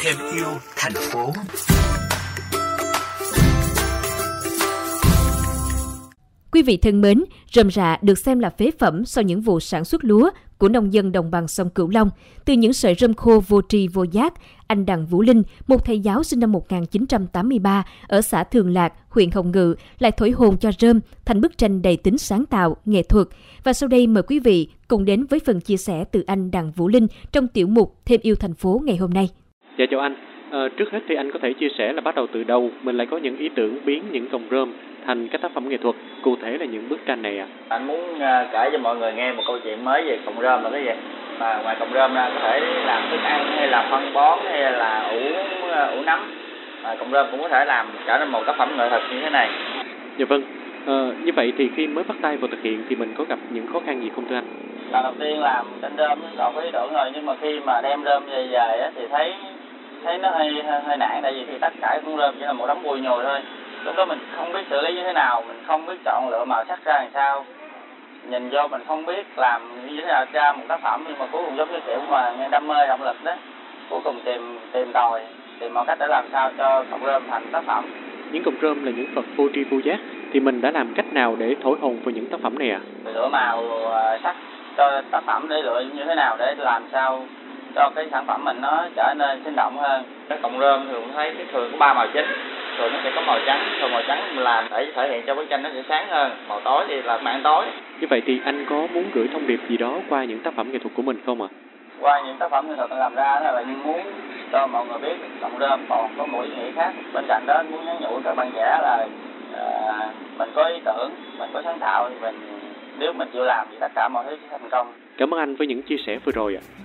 thêm yêu thành phố. Quý vị thân mến, rơm rạ được xem là phế phẩm sau những vụ sản xuất lúa của nông dân đồng bằng sông Cửu Long. Từ những sợi rơm khô vô tri vô giác, anh Đặng Vũ Linh, một thầy giáo sinh năm 1983 ở xã Thường Lạc, huyện Hồng Ngự, lại thổi hồn cho rơm thành bức tranh đầy tính sáng tạo, nghệ thuật. Và sau đây mời quý vị cùng đến với phần chia sẻ từ anh Đặng Vũ Linh trong tiểu mục Thêm yêu thành phố ngày hôm nay. Dạ chào anh. À, trước hết thì anh có thể chia sẻ là bắt đầu từ đâu mình lại có những ý tưởng biến những cọng rơm thành các tác phẩm nghệ thuật cụ thể là những bức tranh này ạ à? anh muốn uh, kể cho mọi người nghe một câu chuyện mới về cọng rơm là cái gì mà ngoài cọng rơm ra có thể làm thức ăn hay là phân bón hay là ủ uh, ủ nấm à, cọng rơm cũng có thể làm trở thành một tác phẩm nghệ thuật như thế này dạ vâng Ờ, như vậy thì khi mới bắt tay vào thực hiện thì mình có gặp những khó khăn gì không thưa anh? Lần đầu tiên làm trên rơm còn có ý tưởng rồi nhưng mà khi mà đem rơm về về thì thấy thấy nó hơi hơi, hơi nản tại vì thì tất cả con rơm chỉ là một đống bụi nhồi thôi lúc đó mình không biết xử lý như thế nào mình không biết chọn lựa màu sắc ra làm sao nhìn vô mình không biết làm như thế nào ra một tác phẩm nhưng mà cuối cùng giống như kiểu mà nghe đam mê động lực đó cuối cùng tìm tìm tòi tìm mọi cách để làm sao cho cọng rơm thành tác phẩm những cọng rơm là những vật vô tri vô giác thì mình đã làm cách nào để thổi hồn vào những tác phẩm này ạ? À? lựa màu à, sắc cho tác phẩm để lựa như thế nào để làm sao cho cái sản phẩm mình nó trở nên sinh động hơn. Cái cọng rơm thường thấy cái thường có ba màu chính. Thường nó sẽ có màu trắng thường màu trắng làm để thể hiện cho bức tranh nó sẽ sáng hơn. Màu tối thì là mảng tối. Như vậy thì anh có muốn gửi thông điệp gì đó qua những tác phẩm nghệ thuật của mình không ạ? À? qua những tác phẩm nghệ thuật làm ra đó là muốn cho mọi người biết cọng rơm còn có ý nghĩa khác. Bên cạnh đó muốn nhắn nhủ các bạn trẻ là uh, mình có ý tưởng mình có sáng tạo thì mình nếu mình chịu làm thì tất cả mọi thứ sẽ thành công. Cảm ơn anh với những chia sẻ vừa rồi ạ